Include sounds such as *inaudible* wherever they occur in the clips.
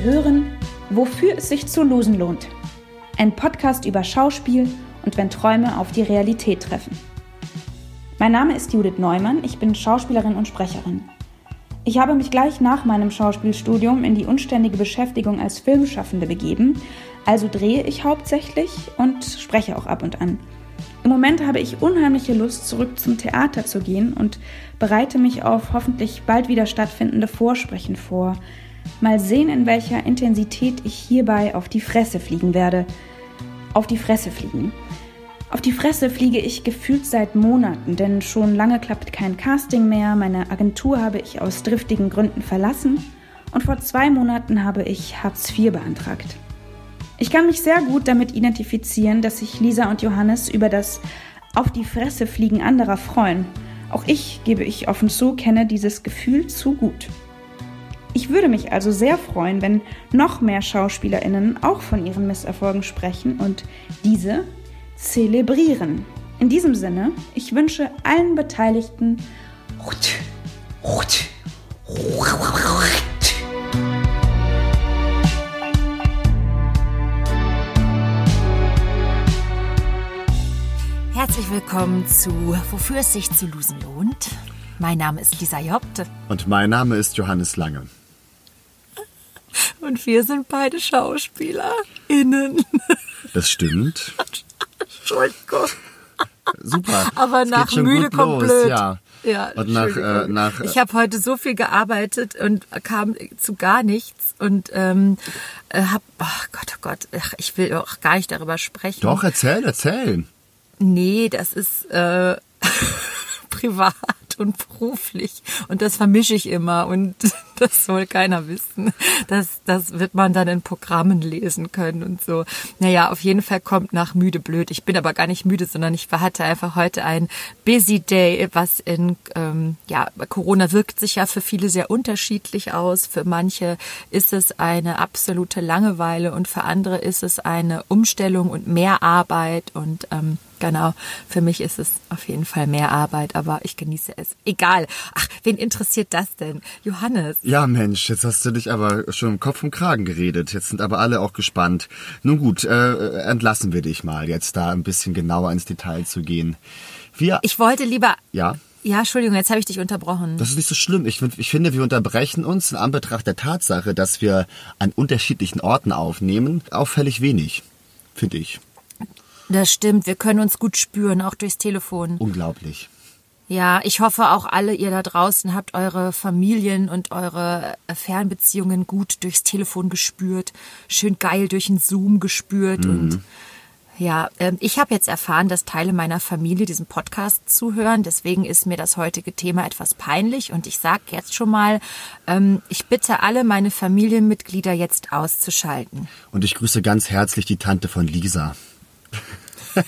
Sie hören Wofür es sich zu losen lohnt. Ein Podcast über Schauspiel und wenn Träume auf die Realität treffen. Mein Name ist Judith Neumann, ich bin Schauspielerin und Sprecherin. Ich habe mich gleich nach meinem Schauspielstudium in die unständige Beschäftigung als Filmschaffende begeben, also drehe ich hauptsächlich und spreche auch ab und an. Im Moment habe ich unheimliche Lust, zurück zum Theater zu gehen und bereite mich auf hoffentlich bald wieder stattfindende Vorsprechen vor. Mal sehen, in welcher Intensität ich hierbei auf die Fresse fliegen werde. Auf die Fresse fliegen. Auf die Fresse fliege ich gefühlt seit Monaten, denn schon lange klappt kein Casting mehr, meine Agentur habe ich aus driftigen Gründen verlassen und vor zwei Monaten habe ich Hartz IV beantragt. Ich kann mich sehr gut damit identifizieren, dass sich Lisa und Johannes über das Auf die Fresse fliegen anderer freuen. Auch ich, gebe ich offen zu, kenne dieses Gefühl zu gut. Ich würde mich also sehr freuen, wenn noch mehr Schauspielerinnen auch von ihren Misserfolgen sprechen und diese zelebrieren. In diesem Sinne, ich wünsche allen Beteiligten Herzlich willkommen zu Wofür es sich zu losen lohnt. Mein Name ist Lisa Jobte. Und mein Name ist Johannes Lange. Und wir sind beide SchauspielerInnen. *laughs* Das stimmt. Entschuldigung. Super. Aber Es nach müde kommt los, blöd. Ja. Ja, Und nach, äh, nach ich habe heute so viel gearbeitet und kam zu gar nichts und ähm, habe, ach Gott, oh Gott, ach, ich will auch gar nicht darüber sprechen. Doch, erzähl, erzähl. Nee, das ist äh, *laughs* privat und beruflich und das vermische ich immer und *laughs* das soll keiner wissen. Das, das wird man dann in Programmen lesen können und so. Naja, auf jeden Fall kommt nach müde blöd. Ich bin aber gar nicht müde, sondern ich hatte einfach heute ein busy day, was in, ähm, ja, Corona wirkt sich ja für viele sehr unterschiedlich aus. Für manche ist es eine absolute Langeweile und für andere ist es eine Umstellung und mehr Arbeit und ähm, Genau, für mich ist es auf jeden Fall mehr Arbeit, aber ich genieße es. Egal. Ach, wen interessiert das denn? Johannes. Ja, Mensch, jetzt hast du dich aber schon im Kopf und Kragen geredet. Jetzt sind aber alle auch gespannt. Nun gut, äh, entlassen wir dich mal, jetzt da ein bisschen genauer ins Detail zu gehen. Wir, Ich wollte lieber. ja, Ja, Entschuldigung, jetzt habe ich dich unterbrochen. das ist nicht so schlimm. Ich, ich finde, wir unterbrechen uns in Anbetracht der Tatsache, dass wir an unterschiedlichen Orten aufnehmen, auffällig wenig, finde ich. Das stimmt, wir können uns gut spüren, auch durchs Telefon. Unglaublich. Ja, ich hoffe auch alle ihr da draußen habt eure Familien und eure Fernbeziehungen gut durchs Telefon gespürt, schön geil durch den Zoom gespürt und ja, ähm, ich habe jetzt erfahren, dass Teile meiner Familie diesen Podcast zuhören. Deswegen ist mir das heutige Thema etwas peinlich. Und ich sage jetzt schon mal, ähm, ich bitte alle meine Familienmitglieder jetzt auszuschalten. Und ich grüße ganz herzlich die Tante von Lisa. *laughs*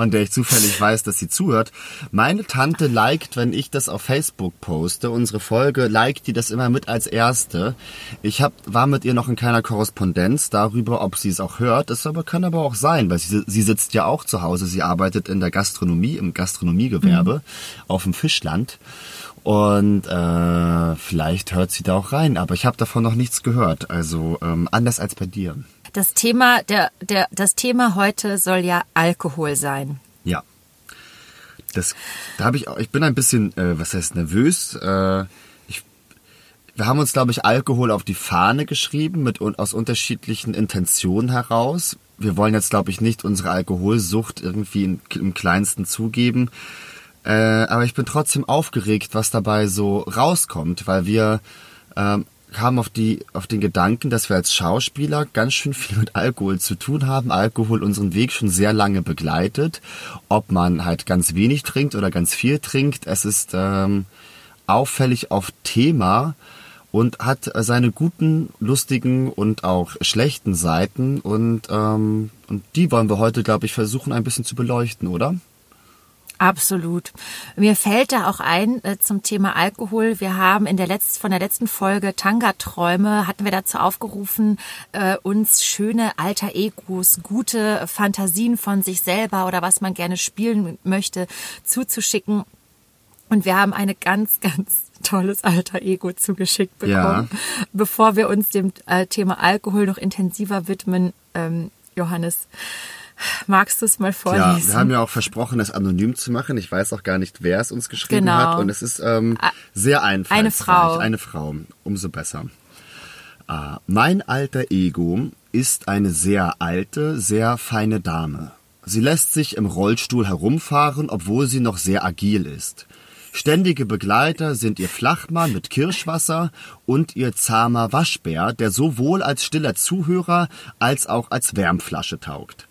von der ich zufällig weiß, dass sie zuhört. Meine Tante liked, wenn ich das auf Facebook poste, unsere Folge, liked die das immer mit als erste. Ich hab, war mit ihr noch in keiner Korrespondenz darüber, ob sie es auch hört. Das aber kann aber auch sein, weil sie, sie sitzt ja auch zu Hause. Sie arbeitet in der Gastronomie, im Gastronomiegewerbe auf dem Fischland. Und äh, vielleicht hört sie da auch rein, aber ich habe davon noch nichts gehört. Also ähm, anders als bei dir. Das Thema, der, der, das Thema heute soll ja Alkohol sein. Ja. Das, da habe ich, ich bin ein bisschen, äh, was heißt nervös. Äh, ich, wir haben uns, glaube ich, Alkohol auf die Fahne geschrieben mit aus unterschiedlichen Intentionen heraus. Wir wollen jetzt, glaube ich, nicht unsere Alkoholsucht irgendwie in, im Kleinsten zugeben. Äh, aber ich bin trotzdem aufgeregt, was dabei so rauskommt, weil wir ähm, kamen auf die auf den Gedanken, dass wir als Schauspieler ganz schön viel mit Alkohol zu tun haben. Alkohol unseren Weg schon sehr lange begleitet. Ob man halt ganz wenig trinkt oder ganz viel trinkt, es ist ähm, auffällig auf Thema und hat seine guten, lustigen und auch schlechten Seiten und ähm, und die wollen wir heute, glaube ich, versuchen ein bisschen zu beleuchten, oder? Absolut. Mir fällt da auch ein äh, zum Thema Alkohol. Wir haben in der letzten, von der letzten Folge Tanga-Träume hatten wir dazu aufgerufen, äh, uns schöne alter Egos, gute Fantasien von sich selber oder was man gerne spielen möchte, zuzuschicken. Und wir haben eine ganz, *laughs* ganz tolles alter Ego zugeschickt bekommen. Ja. Bevor wir uns dem äh, Thema Alkohol noch intensiver widmen, ähm, Johannes, magst du es mal Ja, vorlesen? wir haben ja auch versprochen, das anonym zu machen. Ich weiß auch gar nicht, wer es uns geschrieben Genau. hat. Und es ist ähm, sehr einfach. Eine Frau. Eine Frau, umso besser. Äh, mein alter Ego ist eine sehr alte, sehr feine Dame. Sie lässt sich im Rollstuhl herumfahren, obwohl sie noch sehr agil ist. Ständige Begleiter sind ihr Flachmann mit Kirschwasser und ihr zahmer Waschbär, der sowohl als stiller Zuhörer als auch als Wärmflasche taugt.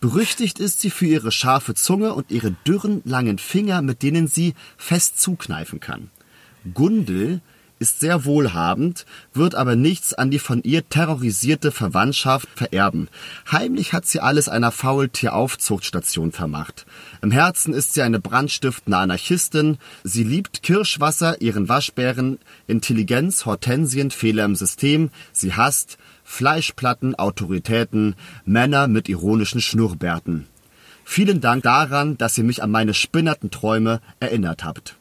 Berüchtigt ist sie für ihre scharfe Zunge und ihre dürren, langen Finger, mit denen sie fest zukneifen kann. Gundel ist sehr wohlhabend, wird aber nichts an die von ihr terrorisierte Verwandtschaft vererben. Heimlich hat sie alles einer Faultieraufzuchtstation vermacht. Im Herzen ist sie eine brandstiftende Anarchistin. Sie liebt Kirschwasser, ihren Waschbären, Intelligenz, Hortensien, Fehler im System. Sie hasst Fleischplatten, Autoritäten, Männer mit ironischen Schnurrbärten. Vielen Dank daran, dass ihr mich an meine spinnerten Träume erinnert habt.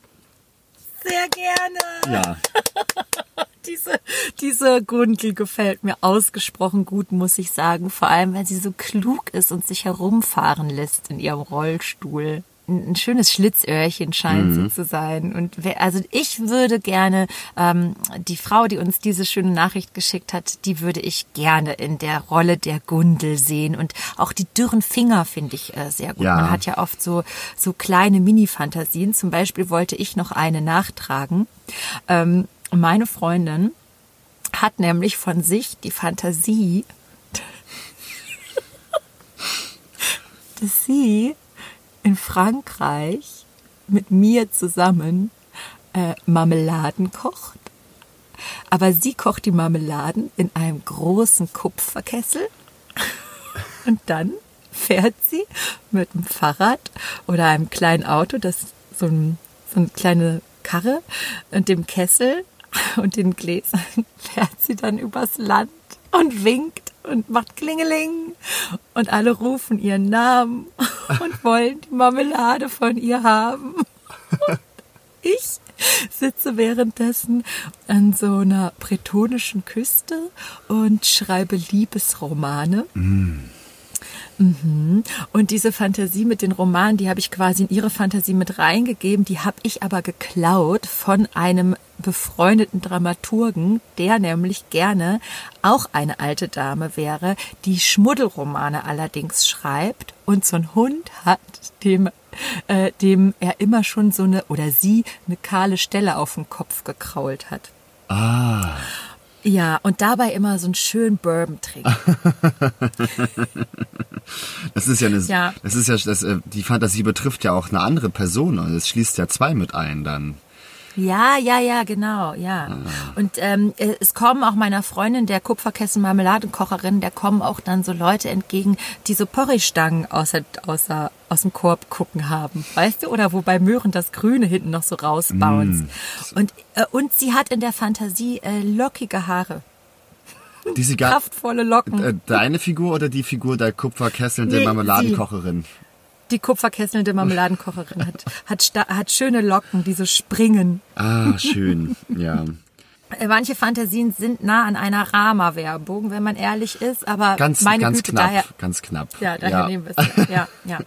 Sehr gerne. Ja, *laughs* Diese, diese Gundel gefällt mir ausgesprochen gut, muss ich sagen. Vor allem, weil sie so klug ist und sich herumfahren lässt in ihrem Rollstuhl. Ein, schönes Schlitzöhrchen scheint sie zu sein. Und wer, also ich würde gerne ähm, die Frau, die uns diese schöne Nachricht geschickt hat, die würde ich gerne in der Rolle der Gundel sehen. Und auch die dürren Finger finde ich äh, sehr gut. Ja. Man hat ja oft so so kleine Mini-Fantasien. Zum Beispiel wollte ich noch eine nachtragen. Ähm, meine Freundin hat nämlich von sich die Fantasie, *laughs* dass sie in Frankreich mit mir zusammen äh, Marmeladen kocht. Aber sie kocht die Marmeladen in einem großen Kupferkessel. *laughs* Und dann fährt sie mit dem Fahrrad oder einem kleinen Auto, das so, ein, so eine kleine Karre und dem Kessel und den Gläsern *laughs* fährt sie dann übers Land und winkt und macht Klingeling. Und alle rufen ihren Namen *laughs* und wollen die Marmelade von ihr haben. Und ich sitze währenddessen an so einer bretonischen Küste und schreibe Liebesromane. Mhm. Und diese Fantasie mit den Romanen, die habe ich quasi in ihre Fantasie mit reingegeben, die habe ich aber geklaut von einem befreundeten Dramaturgen, der nämlich gerne auch eine alte Dame wäre, die Schmuddelromane allerdings schreibt und so einen Hund hat, dem äh, dem er immer schon so eine oder sie eine kahle Stelle auf dem Kopf gekrault hat. Ah, Ja, und dabei immer so einen schönen Bourbon trinkt. *laughs* das ist ja eine, Ja. das ist ja, das, äh, die Fantasie betrifft ja auch eine andere Person und es schließt ja zwei mit ein dann. Ja, ja, ja, genau, ja. Und ähm, äh, es kommen auch meiner Freundin, der Kupferkessel Marmeladenkocherin, der kommen auch dann so Leute entgegen, die so Porridge-Stangen außer, außer, aus dem Korb gucken haben, weißt du? Oder wo bei Möhren das Grüne hinten noch so rausbounced. Und, äh, und sie hat in der Fantasie äh, lockige Haare, Die sie gar, kraftvolle Locken. äh, deine Figur oder die Figur der Kupferkesselnde Nee, Marmeladenkocherin? Die kupferkesselnde Marmeladenkocherin hat, hat, hat schöne Locken, die so springen. Ah, schön, ja. Äh, Manche Fantasien sind nah an einer Rama-Werbung, wenn man ehrlich ist, aber Ganz, meine ganz Güte, knapp, daher, ganz knapp. ja, daher nehmen wir es. Ja, ja.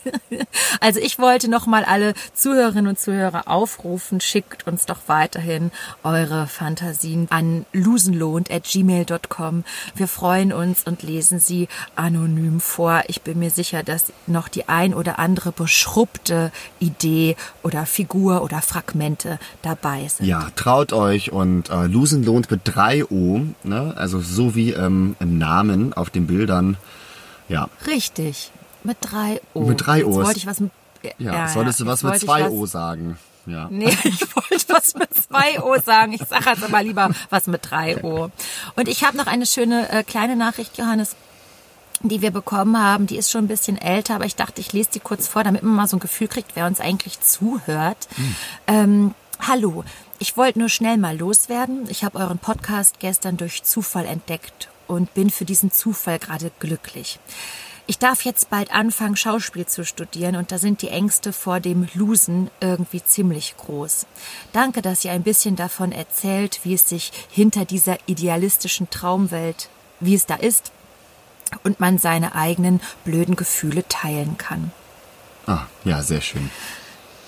*laughs* also ich wollte nochmal alle Zuhörerinnen und Zuhörer aufrufen, schickt uns doch weiterhin eure Fantasien an losenlohnt.gmail.com. Wir freuen uns und lesen sie anonym vor. Ich bin mir sicher, dass noch die ein oder andere beschrubbte Idee oder Figur oder Fragmente dabei sind. Ja, traut euch und äh, Losen lohnt mit drei O, ne? also so wie ähm, im Namen auf den Bildern. Ja, Richtig. Mit drei O. Mit drei Jetzt Os. wollte ich was mit. ja. solltest du jetzt was mit wollte ich zwei was- O sagen. Ja. *laughs* Nee, ich wollte was mit zwei O sagen. Ich sage jetzt aber lieber was mit drei O. Und ich habe noch eine schöne äh, kleine Nachricht, Johannes, die wir bekommen haben. Die ist schon ein bisschen älter, aber ich dachte, ich lese die kurz vor, damit man mal so ein Gefühl kriegt, wer uns eigentlich zuhört. Ähm, hallo, ich wollte nur schnell mal loswerden. Ich habe euren Podcast gestern durch Zufall entdeckt und bin für diesen Zufall gerade glücklich. Ich darf jetzt bald anfangen, Schauspiel zu studieren und da sind die Ängste vor dem Losen irgendwie ziemlich groß. Danke, dass ihr ein bisschen davon erzählt, wie es sich hinter dieser idealistischen Traumwelt, wie es da ist und man seine eigenen blöden Gefühle teilen kann. Ah, ja, sehr schön.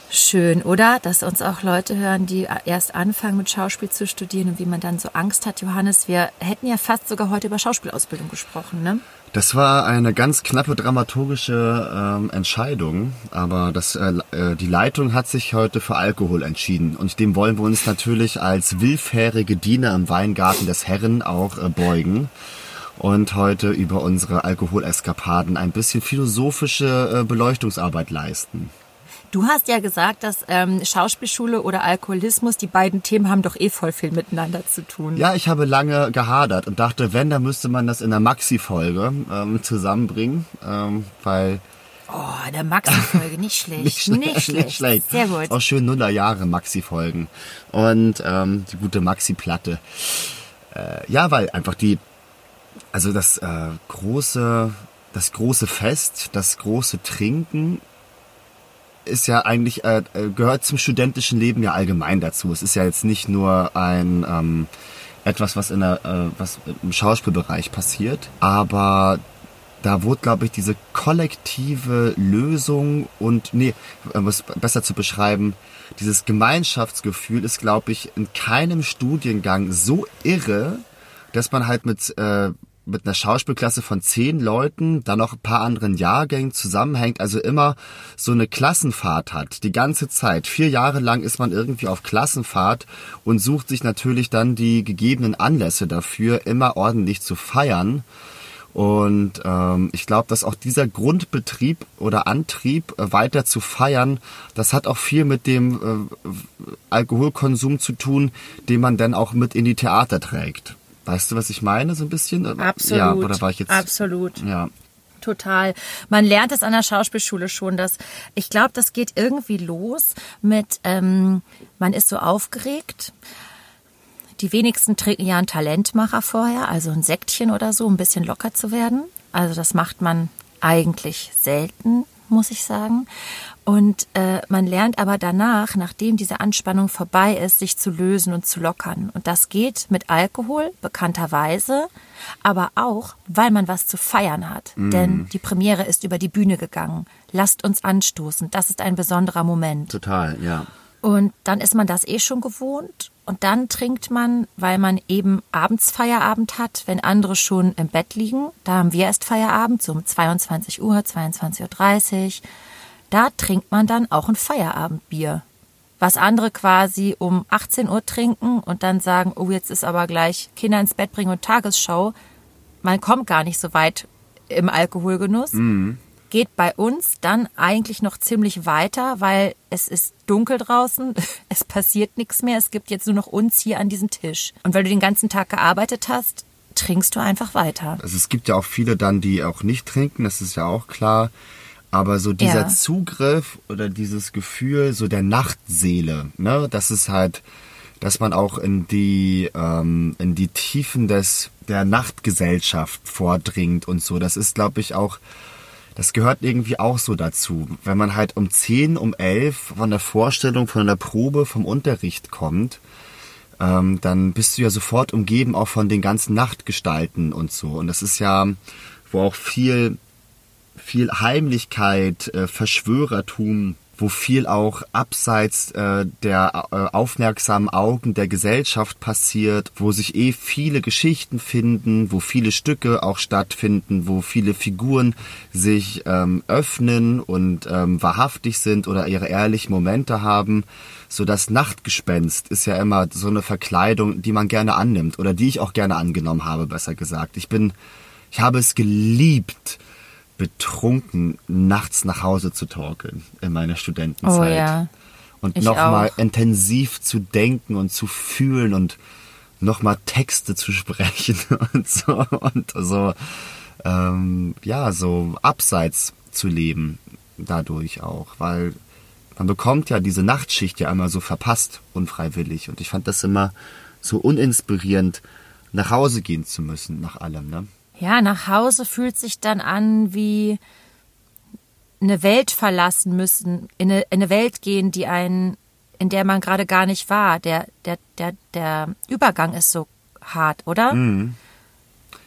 Schön, oder? Dass uns auch Leute hören, die erst anfangen mit Schauspiel zu studieren und wie man dann so Angst hat, Johannes. Wir hätten ja fast sogar heute über Schauspielausbildung gesprochen, ne? Das war eine ganz knappe dramaturgische ähm, Entscheidung, aber das, äh, äh, die Leitung hat sich heute für Alkohol entschieden und dem wollen wir uns natürlich als willfährige Diener im Weingarten des Herren auch äh, beugen und heute über unsere Alkoholeskapaden ein bisschen philosophische äh, Beleuchtungsarbeit leisten. Du hast ja gesagt, dass ähm, Schauspielschule oder Alkoholismus, die beiden Themen haben doch eh voll viel miteinander zu tun. Ja, ich habe lange gehadert und dachte, wenn, dann müsste man das in der Maxi-Folge ähm, zusammenbringen, ähm, weil... Oh, der Maxi-Folge, nicht *laughs* schlecht. nicht, nicht, schlecht. nicht schlecht. Sehr gut. Auch schön Nullerjahre Maxi-Folgen. Und ähm, die gute Maxi-Platte. Äh, ja, weil einfach die, also das äh, große, das große Fest, das große Trinken ist ja eigentlich, äh, äh, gehört zum studentischen Leben ja allgemein dazu. Es ist ja jetzt nicht nur ein ähm, etwas, was in der, äh, was im Schauspielbereich passiert, aber da wurde, glaube ich, diese kollektive Lösung und, nee, um es besser zu beschreiben, dieses Gemeinschaftsgefühl ist, glaube ich, in keinem Studiengang so irre, dass man halt mit äh, mit einer Schauspielklasse von zehn Leuten, dann noch ein paar anderen Jahrgängen zusammenhängt, also immer so eine Klassenfahrt hat, die ganze Zeit. Vier Jahre lang ist man irgendwie auf Klassenfahrt und sucht sich natürlich dann die gegebenen Anlässe dafür, immer ordentlich zu feiern. Und ähm, ich glaube, dass auch dieser Grundbetrieb oder Antrieb, äh, weiter zu feiern, das hat auch viel mit dem äh, Alkoholkonsum zu tun, den man dann auch mit in die Theater trägt. Weißt du, was ich meine, so ein bisschen? Absolut. Ja, oder war ich jetzt? Absolut. Ja. Total. Man lernt es an der Schauspielschule schon, dass ich glaube, das geht irgendwie los mit, ähm, man ist so aufgeregt. Die wenigsten trinken ja einen Talentmacher vorher, also ein Säckchen oder so, um ein bisschen locker zu werden. Also das macht man eigentlich selten, muss ich sagen. Und äh, man lernt aber danach, nachdem diese Anspannung vorbei ist, sich zu lösen und zu lockern. Und das geht mit Alkohol, bekannterweise, aber auch, weil man was zu feiern hat. Mm. Denn die Premiere ist über die Bühne gegangen. Lasst uns anstoßen. Das ist ein besonderer Moment. Total, ja. Und dann ist man das eh schon gewohnt. Und dann trinkt man, weil man eben abends Feierabend hat, wenn andere schon im Bett liegen. Da haben wir erst Feierabend, so um 22 Uhr, 22.30 Uhr. Da trinkt man dann auch ein Feierabendbier. Was andere quasi um 18 Uhr trinken und dann sagen, oh, jetzt ist aber gleich Kinder ins Bett bringen und Tagesschau. Man kommt gar nicht so weit im Alkoholgenuss. Mhm. Geht bei uns dann eigentlich noch ziemlich weiter, weil es ist dunkel draußen, *laughs* es passiert nichts mehr, es gibt jetzt nur noch uns hier an diesem Tisch. Und weil du den ganzen Tag gearbeitet hast, trinkst du einfach weiter. Also es gibt ja auch viele dann, die auch nicht trinken, das ist ja auch klar. Aber so dieser ja. Zugriff oder dieses Gefühl so der Nachtseele, ne, das ist halt, dass man auch in die ähm, in die Tiefen des der Nachtgesellschaft vordringt und so. Das ist, glaube ich, auch das gehört irgendwie auch so dazu. Wenn man halt um 10, um 11 von der Vorstellung, von der Probe, vom Unterricht kommt, ähm, dann bist du ja sofort umgeben auch von den ganzen Nachtgestalten und so. Und das ist ja, wo auch viel viel Heimlichkeit, äh, Verschwörertum, wo viel auch abseits äh, der äh, aufmerksamen Augen der Gesellschaft passiert, wo sich eh viele Geschichten finden, wo viele Stücke auch stattfinden, wo viele Figuren sich ähm, öffnen und ähm, wahrhaftig sind oder ihre ehrlichen Momente haben. So das Nachtgespenst ist ja immer so eine Verkleidung, die man gerne annimmt oder die ich auch gerne angenommen habe, besser gesagt. Ich bin, ich habe es geliebt, betrunken nachts nach Hause zu torkeln in meiner Studentenzeit. Oh, ja. Und nochmal intensiv zu denken und zu fühlen und nochmal Texte zu sprechen *laughs* und so und so, ähm, ja, so abseits zu leben dadurch auch, weil man bekommt ja diese Nachtschicht ja einmal so verpasst, unfreiwillig. Und ich fand das immer so uninspirierend, nach Hause gehen zu müssen nach allem, ne? Ja, nach Hause fühlt sich dann an wie eine Welt verlassen müssen, in eine, in eine Welt gehen, die einen, in der man gerade gar nicht war. Der, der, der, der Übergang ist so hart, oder? Mhm.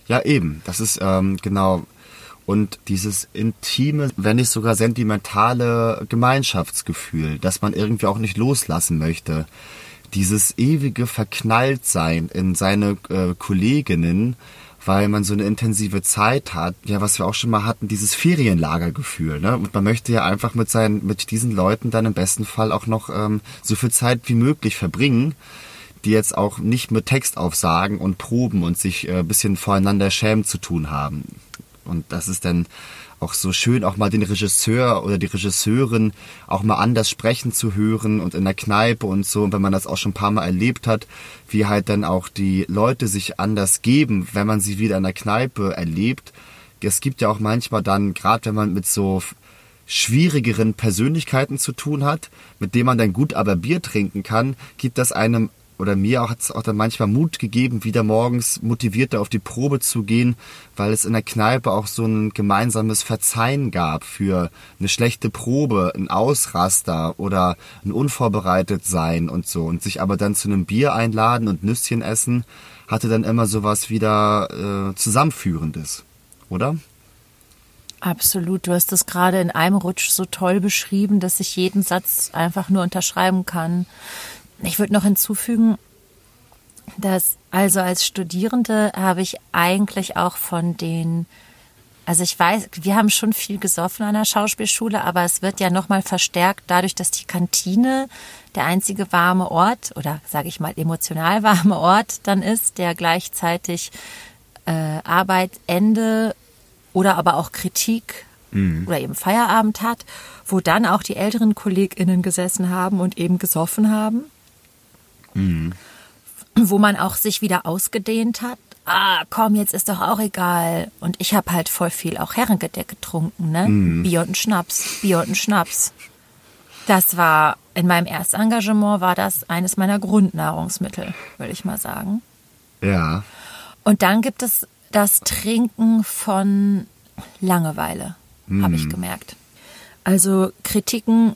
Ja, eben. Das ist ähm, genau. Und dieses intime, wenn nicht sogar sentimentale Gemeinschaftsgefühl, dass man irgendwie auch nicht loslassen möchte. Dieses ewige Verknalltsein in seine äh, Kolleginnen, weil man so eine intensive Zeit hat. Ja, was wir auch schon mal hatten, dieses Ferienlagergefühl. Ne? Und man möchte ja einfach mit seinen, mit diesen Leuten dann im besten Fall auch noch ähm, so viel Zeit wie möglich verbringen die jetzt auch nicht mit Textaufsagen und Proben und sich äh, bisschen voreinander schämen zu tun haben. Und das ist dann auch so schön, auch mal den Regisseur oder die Regisseurin auch mal anders sprechen zu hören und in der Kneipe und so. Und wenn man das auch schon ein paar Mal erlebt hat, wie halt dann auch die Leute sich anders geben, wenn man sie wieder in der Kneipe erlebt. Es gibt ja auch manchmal dann, gerade wenn man mit so schwierigeren Persönlichkeiten zu tun hat, mit denen man dann gut aber Bier trinken kann, gibt das einem oder mir hat es auch dann manchmal Mut gegeben, wieder morgens motivierter auf die Probe zu gehen, weil es in der Kneipe auch so ein gemeinsames Verzeihen gab für eine schlechte Probe, ein Ausraster oder ein unvorbereitet sein und so. Und sich aber dann zu einem Bier einladen und Nüsschen essen, hatte dann immer sowas wieder äh, Zusammenführendes, oder? Absolut. Du hast das gerade in einem Rutsch so toll beschrieben, dass ich jeden Satz einfach nur unterschreiben kann. Ich würde noch hinzufügen, dass also als Studierende habe ich eigentlich auch von den, also ich weiß, wir haben schon viel gesoffen an der Schauspielschule, aber es wird ja nochmal verstärkt dadurch, dass die Kantine der einzige warme Ort oder sage ich mal emotional *laughs* warme Ort dann ist, der gleichzeitig äh, Arbeit, Ende oder aber auch Kritik mhm. oder eben Feierabend hat, wo dann auch die älteren KollegInnen gesessen haben und eben gesoffen haben. Mhm. Wo man auch sich wieder ausgedehnt hat. Ah, komm, jetzt ist doch auch egal. Und ich habe halt voll viel auch Herrengedeck getrunken, ne? Mhm. Bier und Schnaps, Bier und Schnaps. Das war, in meinem Erstengagement war das eines meiner Grundnahrungsmittel, würde ich mal sagen. Ja. Und dann gibt es das Trinken von Langeweile, mhm. habe ich gemerkt. Also Kritiken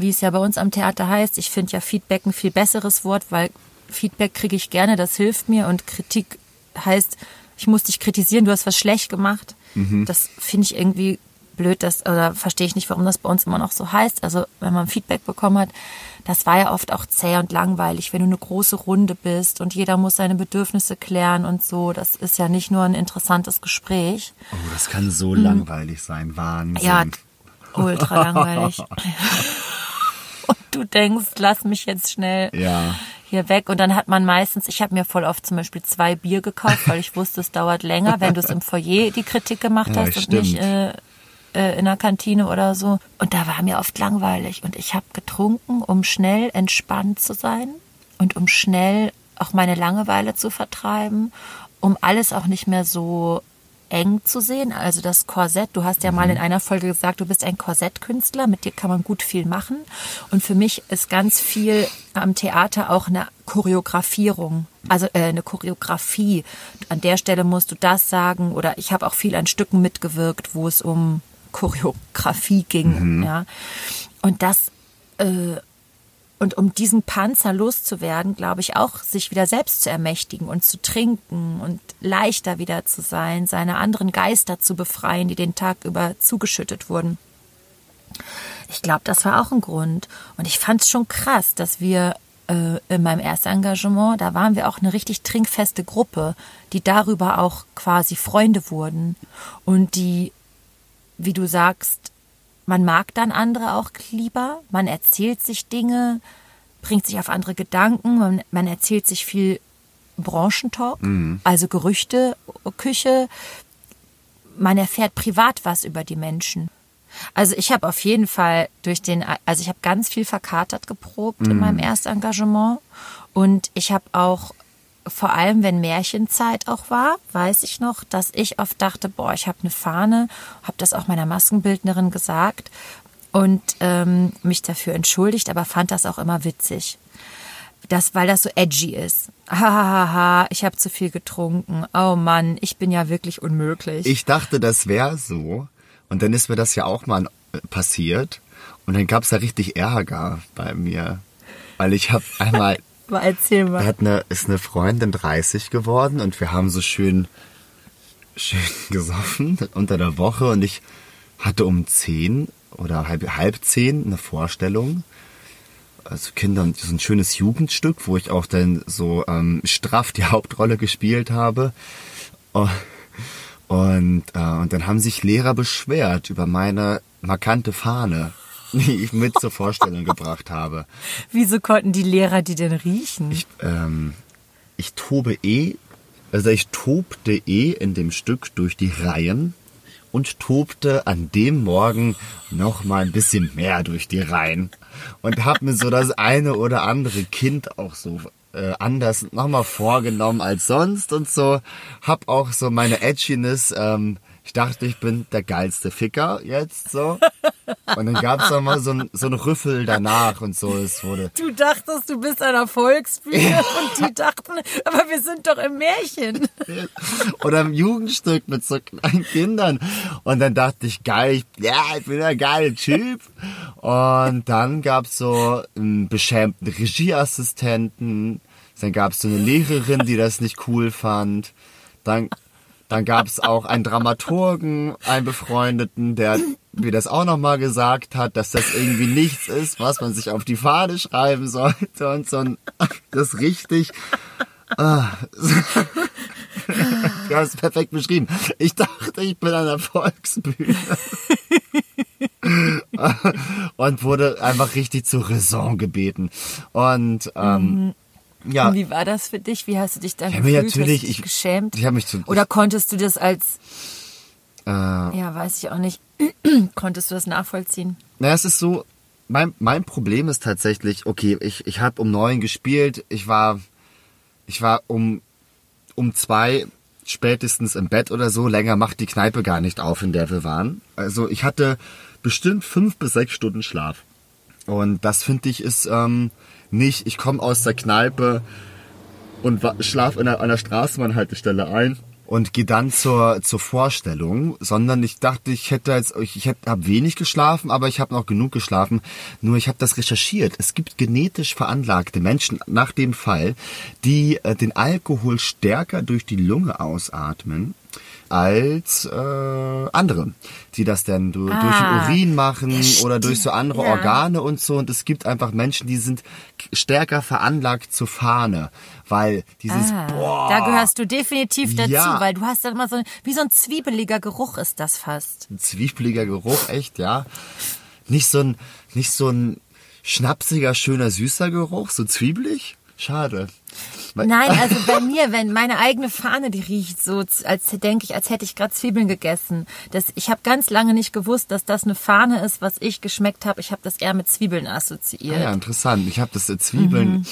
wie es ja bei uns am Theater heißt. Ich finde ja Feedback ein viel besseres Wort, weil Feedback kriege ich gerne, das hilft mir und Kritik heißt, ich muss dich kritisieren, du hast was schlecht gemacht. Mhm. Das finde ich irgendwie blöd, das, oder verstehe ich nicht, warum das bei uns immer noch so heißt. Also wenn man Feedback bekommen hat, das war ja oft auch zäh und langweilig, wenn du eine große Runde bist und jeder muss seine Bedürfnisse klären und so. Das ist ja nicht nur ein interessantes Gespräch. Oh, das kann so mhm. langweilig sein, Wahnsinn. Ja, ultra langweilig. *laughs* du denkst, lass mich jetzt schnell ja. hier weg. Und dann hat man meistens, ich habe mir voll oft zum Beispiel zwei Bier gekauft, weil ich wusste, es dauert länger, wenn du es im Foyer die Kritik gemacht ja, hast und nicht äh, äh, in der Kantine oder so. Und da war mir oft langweilig. Und ich habe getrunken, um schnell entspannt zu sein und um schnell auch meine Langeweile zu vertreiben, um alles auch nicht mehr so eng zu sehen. Also das Korsett, du hast ja mal in mhm. einer Folge gesagt, du bist ein Korsettkünstler, mit dir kann man gut viel machen. Und für mich ist ganz viel am Theater auch eine Choreografierung, also äh, eine Choreografie. An der Stelle musst du das sagen oder ich habe auch viel an Stücken mitgewirkt, wo es um Choreografie ging. Mhm. Ja. Und das äh, und um diesen Panzer loszuwerden, glaube ich, auch sich wieder selbst zu ermächtigen und zu trinken und leichter wieder zu sein, seine anderen Geister zu befreien, die den Tag über zugeschüttet wurden. Ich glaube, das war auch ein Grund. Und ich fand es schon krass, dass wir äh, in meinem Erstengagement, da waren wir auch eine richtig trinkfeste Gruppe, die darüber auch quasi Freunde wurden und die, wie du sagst, man mag dann andere auch lieber, man erzählt sich Dinge, bringt sich auf andere Gedanken, man, man erzählt sich viel Branchentalk, mhm. also Gerüchte, Küche. Man erfährt privat was über die Menschen. Also ich habe auf jeden Fall durch den, also ich habe ganz viel verkatert geprobt mhm. in meinem Erstengagement und ich habe auch vor allem wenn Märchenzeit auch war, weiß ich noch, dass ich oft dachte, boah, ich habe eine Fahne, habe das auch meiner Maskenbildnerin gesagt und ähm, mich dafür entschuldigt, aber fand das auch immer witzig. Das, weil das so edgy ist. *laughs* Hahaha, ich habe zu viel getrunken. Oh Mann, ich bin ja wirklich unmöglich. Ich dachte, das wäre so. Und dann ist mir das ja auch mal äh, passiert. Und dann gab's ja richtig Ärger bei mir. Weil ich habe einmal, Aber erzähl da mal. hat eine, ist eine Freundin 30 geworden und wir haben so schön, schön *laughs* gesoffen unter der Woche und ich hatte um 10 oder halb, halb 10 eine Vorstellung. Also Kinder, so ein schönes Jugendstück, wo ich auch dann so ähm, straff die *laughs* Hauptrolle gespielt habe. Oh, Und, äh, und dann haben sich Lehrer beschwert über meine markante Fahne, *laughs* mit zur Vorstellung gebracht habe. Wieso konnten die Lehrer die denn riechen? Ich, ähm, ich tobe eh, also ich tobte eh in dem Stück durch die Reihen und tobte an dem Morgen noch mal ein bisschen mehr durch die Reihen und hab mir so das eine oder andere Kind auch so äh, anders nochmal vorgenommen als sonst und so. Hab auch so meine Edginess, ähm, ich dachte, ich bin der geilste Ficker jetzt so. Und dann gab's noch mal so ein, so ein Rüffel danach und so. Es wurde Du dachtest, du bist an der Volksbühne und die dachten, aber wir sind doch im Märchen. oder im Jugendstück mit so kleinen Kindern. Und dann dachte ich, geil, ich, ja, ich bin der geile Typ. Und dann gab's so einen beschämten Regieassistenten. Dann gab's so eine Lehrerin, die das nicht cool fand. Dann, dann gab's auch einen Dramaturgen, einen Befreundeten, der mir das auch nochmal gesagt hat, dass das irgendwie nichts ist, was man sich auf die Fahne schreiben sollte und so. ein- Das richtig. Ah, Du hast es perfekt beschrieben. Ich dachte, ich bin an der Volksbühne. und wurde einfach richtig zur Raison gebeten. Und ähm, ja, Und wie war das für dich? Wie hast du dich dann Ich gefühlt? natürlich- dich ich- geschämt? ich hab mich zu- Oder konntest du das als, äh, ja, weiß ich auch nicht, *clears throat* konntest du das nachvollziehen? Na, es ist so, mein, mein Problem ist tatsächlich, okay, ich, ich habe um neun gespielt, ich war, ich war um, um zwei spätestens im Bett oder so, länger macht die Kneipe gar nicht auf, in der wir waren. Also ich hatte bestimmt fünf bis sechs Stunden Schlaf. Und das finde ich ist ähm, nicht, ich komme aus der Kneipe und schlaf in einer, einer Straßenbahnhaltestelle ein und gehe dann zur, zur Vorstellung, sondern ich dachte, ich hätte jetzt, ich, ich habe wenig geschlafen, aber ich habe noch genug geschlafen. Nur ich habe das recherchiert. Es gibt genetisch veranlagte Menschen nach dem Fall, die äh, den Alkohol stärker durch die Lunge ausatmen als äh, andere, die das dann du, durch den Ah, Urin machen ja, oder durch so andere ja. Organe und so. Und es gibt einfach Menschen, die sind stärker veranlagt zur Fahne, weil dieses Ah, boah, da gehörst du definitiv dazu, Ja. weil du hast dann immer so, wie so ein zwiebeliger Geruch ist das fast. ein zwiebeliger Geruch, echt, ja. Nicht so ein, nicht so ein schnapsiger, schöner, süßer Geruch, so zwiebelig. Schade. Nein, *laughs* also bei mir, wenn meine eigene Fahne, die riecht so, als denke ich, als hätte ich gerade Zwiebeln gegessen. Das, ich habe ganz lange nicht gewusst, dass das eine Fahne ist, was ich geschmeckt habe. Ich habe das eher mit Zwiebeln assoziiert. Ah ja, interessant. Ich habe das Zwiebeln.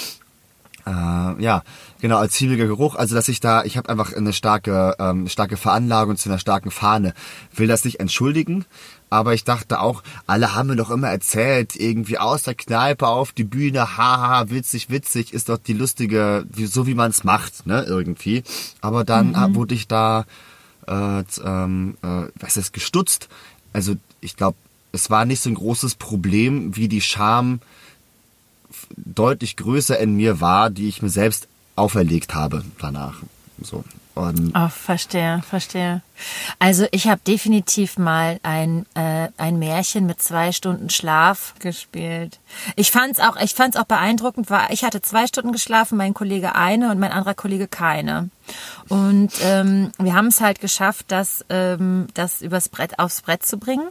Äh, ja, genau, als zwiebeliger Geruch. Also, dass ich da, ich habe einfach eine starke, ähm, starke Veranlagung zu einer starken Fahne. Will das nicht entschuldigen, aber ich dachte auch, alle haben mir doch immer erzählt, irgendwie aus der Kneipe auf die Bühne, haha, witzig, witzig, ist doch die lustige, so wie man es macht, ne, irgendwie. Aber dann äh, wurde ich da, äh, ähm, äh, was ist gestutzt. Also, ich glaube, es war nicht so ein großes Problem, wie die Scham deutlich größer in mir war, die ich mir selbst auferlegt habe danach. So. Und Oh, verstehe, verstehe. Also ich habe definitiv mal ein äh, ein Märchen mit zwei Stunden Schlaf gespielt. Ich fand's auch, auch beeindruckend, weil ich hatte zwei Stunden geschlafen, mein Kollege eine und mein anderer Kollege keine. Und ähm, wir haben es halt geschafft, das ähm, das übers Brett aufs Brett zu bringen.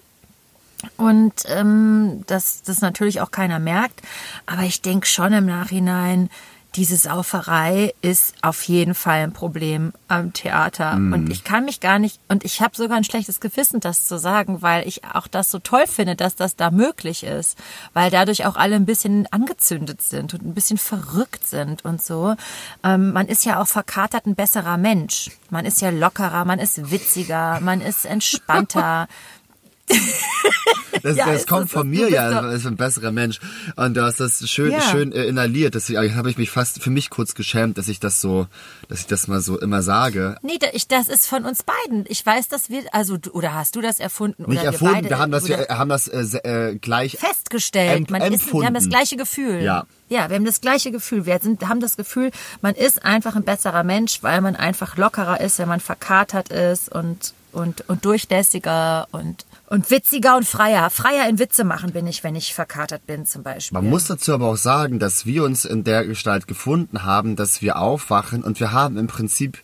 Und ähm, dass das natürlich auch keiner merkt. Aber ich denke schon im Nachhinein, diese Sauferei ist auf jeden Fall ein Problem am Theater. Und ich kann mich gar nicht, und ich habe sogar ein schlechtes Gewissen, das zu sagen, weil ich auch das so toll finde, dass das da möglich ist. Weil dadurch auch alle ein bisschen angezündet sind und ein bisschen verrückt sind und so. Ähm, man ist ja auch verkatert ein besserer Mensch. Man ist ja lockerer, man ist witziger, man ist entspannter. *laughs* *laughs* Das, Ja, das kommt es, von mir ja, doch- ist ein besserer Mensch. Und du hast das schön, Ja. schön äh, inhaliert. Deswegen habe ich mich fast für mich kurz geschämt, dass ich das so, dass ich das mal so immer sage. Nee, das ist von uns beiden. Ich weiß, dass wir, also, oder hast du das erfunden? Nicht oder erfunden, wir, beide, wir haben das, wir haben das äh, äh, gleich festgestellt. Man ist, wir haben das gleiche Gefühl. Ja. Ja, wir haben das gleiche Gefühl. Wir sind, haben das Gefühl, man ist einfach ein besserer Mensch, weil man einfach lockerer ist, wenn man verkatert ist und, und, und durchlässiger und, und witziger und freier. Freier in Witze machen bin ich, wenn ich verkatert bin, zum Beispiel. Man muss dazu aber auch sagen, dass wir uns in der Gestalt gefunden haben, dass wir aufwachen und wir haben im Prinzip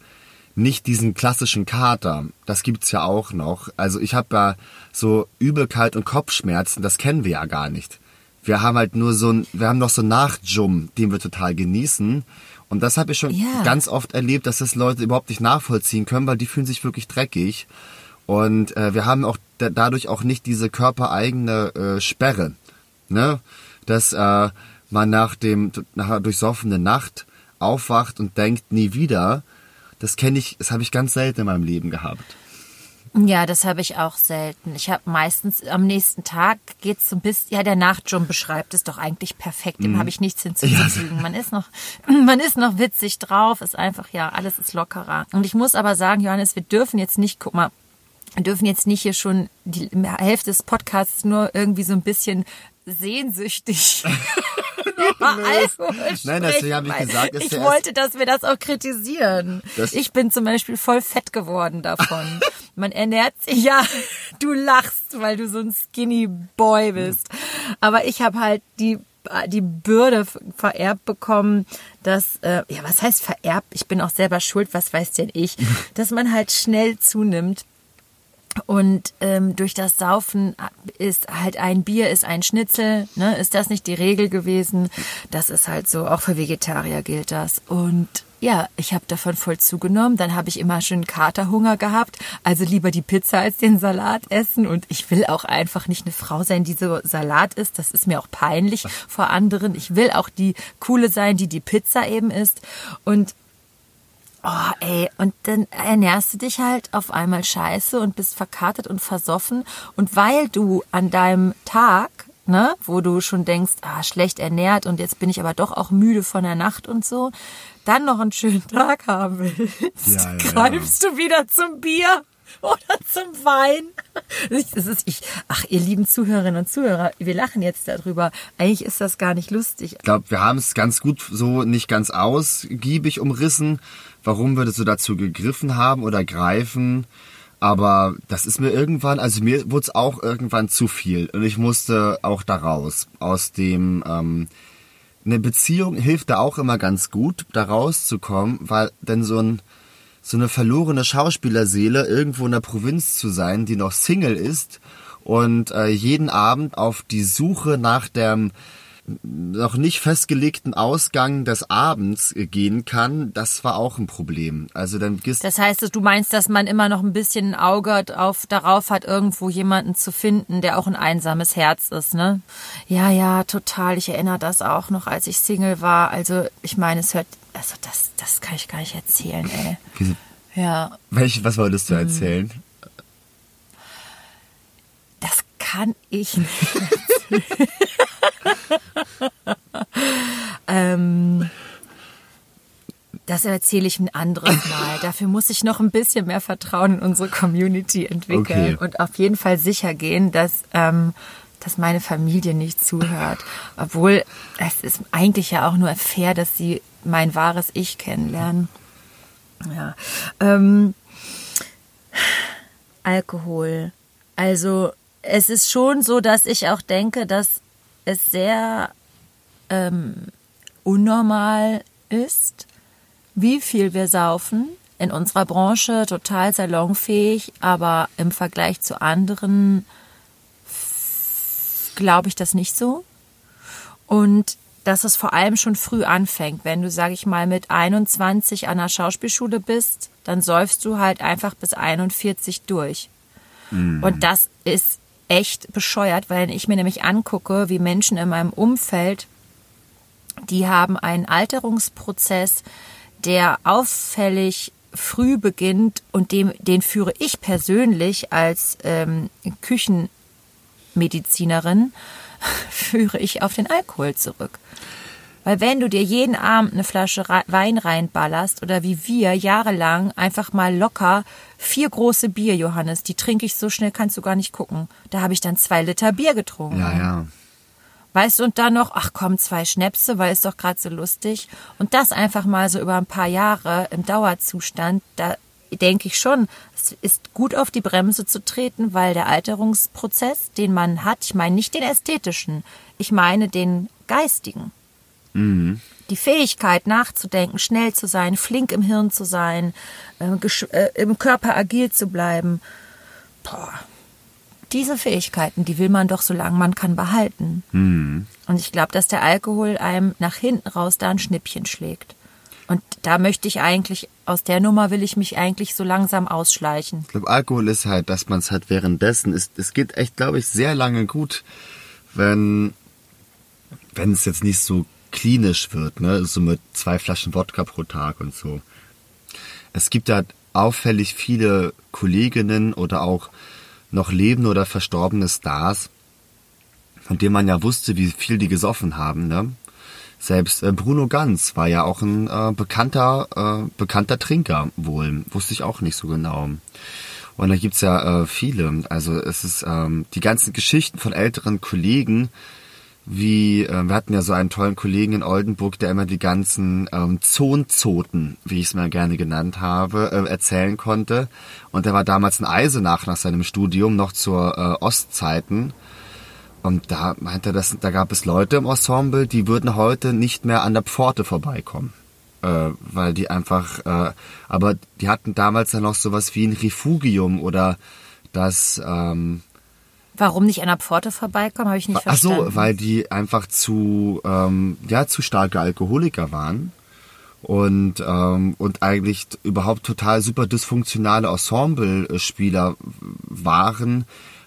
nicht diesen klassischen Kater. Das gibt's ja auch noch. Also ich habe ja so Übelkeit und Kopfschmerzen, das kennen wir ja gar nicht. Wir haben halt nur so ein, wir haben noch so Nachjum, den wir total genießen. Und das habe ich schon Ja. ganz oft erlebt, dass das Leute überhaupt nicht nachvollziehen können, weil die fühlen sich wirklich dreckig. Und äh, wir haben auch da, dadurch auch nicht diese körpereigene äh, Sperre, ne? Dass äh, man nach dem nach einer durchsoffenen Nacht aufwacht und denkt nie wieder. Das kenne ich, das habe ich ganz selten in meinem Leben gehabt. Ja, das habe ich auch selten. Ich habe meistens am nächsten Tag geht's so ein bisschen, ja, der Nachtjump beschreibt es doch eigentlich perfekt. Mhm. Dem habe ich nichts hinzuzufügen. Man ist noch, *clears throat* man ist noch witzig drauf, ist einfach, ja, alles ist lockerer. Und ich muss aber sagen, Johannes, wir dürfen jetzt nicht, guck mal, dürfen jetzt nicht hier schon die Hälfte des Podcasts nur irgendwie so ein bisschen sehnsüchtig *laughs* Nein, deswegen habe ich gesagt, ich wollte, dass wir das auch kritisieren. Das- ich bin zum Beispiel voll fett geworden davon. *laughs* Man ernährt sich, ja, du lachst, weil du so ein skinny Boy bist. Aber ich habe halt die die Bürde vererbt bekommen, dass, äh, ja, was heißt vererbt? Ich bin auch selber schuld, was weiß denn ich, *laughs* dass man halt schnell zunimmt und ähm, durch das Saufen ist halt ein Bier ist ein Schnitzel, ne? Ist das nicht die Regel gewesen? Das ist halt so, auch für Vegetarier gilt das. Und ja, ich habe davon voll zugenommen. Dann habe ich immer schön Katerhunger gehabt. Also lieber die Pizza als den Salat essen. Und ich will auch einfach nicht eine Frau sein, die so Salat isst. Das ist mir auch peinlich vor anderen. Ich will auch die coole sein, die die Pizza eben isst. Und Oh, ey, und dann ernährst du dich halt auf einmal scheiße und bist verkartet und versoffen. Und weil du an deinem Tag, ne, wo du schon denkst, ah, schlecht ernährt und jetzt bin ich aber doch auch müde von der Nacht und so, dann noch einen schönen Tag haben willst, Ja, ja, greifst du wieder zum Bier oder zum Wein. Ich, das ist, ich, ach, ihr lieben Zuhörerinnen und Zuhörer, wir lachen jetzt darüber. Eigentlich ist das gar nicht lustig. Ich glaube, wir haben es ganz gut so nicht ganz ausgiebig umrissen, warum wir so dazu gegriffen haben oder greifen. Aber das ist mir irgendwann, also mir wurde es auch irgendwann zu viel. Und ich musste auch da raus. Aus dem, ähm, eine Beziehung hilft da auch immer ganz gut, da rauszukommen, weil denn so ein, so eine verlorene Schauspielerseele irgendwo in der Provinz zu sein, die noch Single ist und äh, jeden Abend auf die Suche nach dem noch nicht festgelegten Ausgang des Abends gehen kann, das war auch ein Problem. Also dann gehst Das heißt, du meinst, dass man immer noch ein bisschen ein Auge auf, darauf hat, irgendwo jemanden zu finden, der auch ein einsames Herz ist, ne? Ja, ja, total. Ich erinnere das auch noch, als ich Single war. Also, ich meine, es hört, also das, das kann ich gar nicht erzählen, ey. Wieso- Ja, Welch, was wolltest Mhm. du erzählen? das kann ich nicht. *laughs* ähm, das erzähle ich ein anderes Mal. Dafür muss ich noch ein bisschen mehr Vertrauen in unsere Community entwickeln Okay. und auf jeden Fall sicher gehen, dass, ähm, dass meine Familie nicht zuhört. Obwohl es ist eigentlich ja auch nur fair, dass sie mein wahres Ich kennenlernen. Ja. Ähm, Alkohol. Also es ist schon so, dass ich auch denke, dass es sehr ähm, unnormal ist, wie viel wir saufen. In unserer Branche total salonfähig, aber im Vergleich zu anderen glaube ich das nicht so. Und dass es vor allem schon früh anfängt. Wenn du, sag ich mal, mit 21 an der Schauspielschule bist, dann säufst du halt einfach bis 41 durch. Und das ist echt bescheuert, weil ich mir nämlich angucke, wie Menschen in meinem Umfeld, die haben einen Alterungsprozess, der auffällig früh beginnt und dem, den führe ich persönlich als ähm, Küchenmedizinerin, *laughs* führe ich auf den Alkohol zurück. Weil wenn du dir jeden Abend eine Flasche Wein reinballerst oder wie wir jahrelang einfach mal locker vier große Bier, Johannes, die trinke ich so schnell, kannst du gar nicht gucken. Da habe ich dann zwei Liter Bier getrunken. Ja, ja. Weißt du, und dann noch, ach komm, zwei Schnäpse, weil ist doch gerade so lustig. Und das einfach mal so über ein paar Jahre im Dauerzustand, da denke ich schon, es ist gut auf die Bremse zu treten, weil der Alterungsprozess, den man hat, ich meine nicht den ästhetischen, ich meine den geistigen. Mhm. Die Fähigkeit nachzudenken, schnell zu sein, flink im Hirn zu sein, äh, äh, im Körper agil zu bleiben. Boah. Diese Fähigkeiten, die will man doch, solange man kann, behalten. Mhm. Und ich glaube, dass der Alkohol einem nach hinten raus da ein Schnippchen schlägt. Und da möchte ich eigentlich, aus der Nummer will ich mich eigentlich so langsam ausschleichen. Ich glaube, Alkohol ist halt, dass man es halt währenddessen ist. Es geht echt, glaube ich, sehr lange gut, wenn, wenn es jetzt nicht so klinisch wird, ne? So mit zwei Flaschen Wodka pro Tag und so. Es gibt da auffällig viele Kolleginnen oder auch noch lebende oder verstorbene Stars, von denen man ja wusste, wie viel die gesoffen haben, ne? Selbst äh, Bruno Ganz war ja auch ein äh, bekannter, äh, bekannter Trinker wohl. Wusste ich auch nicht so genau. Und da gibt's ja äh, viele. Also es ist ähm, die ganzen Geschichten von älteren Kollegen, wie, äh, wir hatten ja so einen tollen Kollegen in Oldenburg, der immer die ganzen ähm, Zonzoten, wie ich es mal gerne genannt habe, äh, erzählen konnte. Und der war damals in Eisenach nach seinem Studium, noch zur äh, Ostzeiten. Und da meinte er, dass, da gab es Leute im Ensemble, die würden heute nicht mehr an der Pforte vorbeikommen. Äh, weil die einfach, äh, aber die hatten damals dann noch sowas wie ein Refugium oder das, ähm, Warum nicht an der Pforte vorbeikommen, habe ich nicht Ach verstanden. so, weil die einfach zu, ähm, ja, zu starke Alkoholiker waren und ähm, und eigentlich überhaupt total super dysfunktionale Ensemble-Spieler waren.